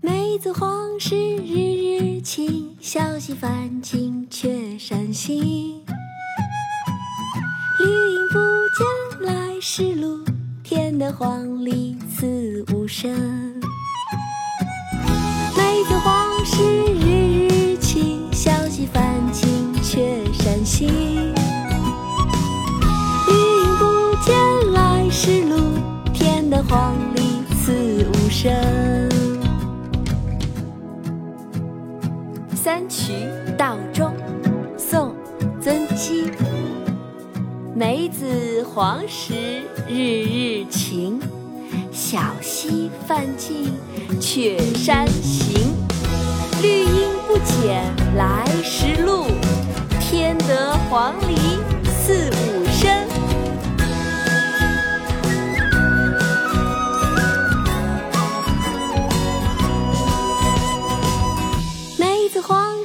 梅子黄时日日晴，小溪泛尽却山行。绿阴不见来时路，天得黄鹂刺无声。梅子黄时日日晴，小溪泛尽却山行。声。三衢道中，宋·曾几。梅子黄时日日晴，小溪泛尽却山行。绿阴不减来时路，添得黄鹂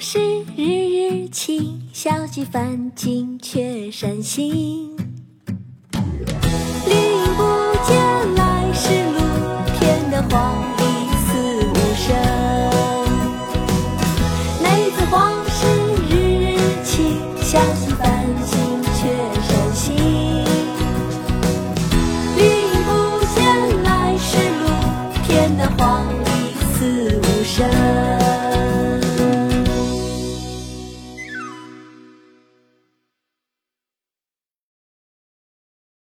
是日日晴，小溪泛尽却山行。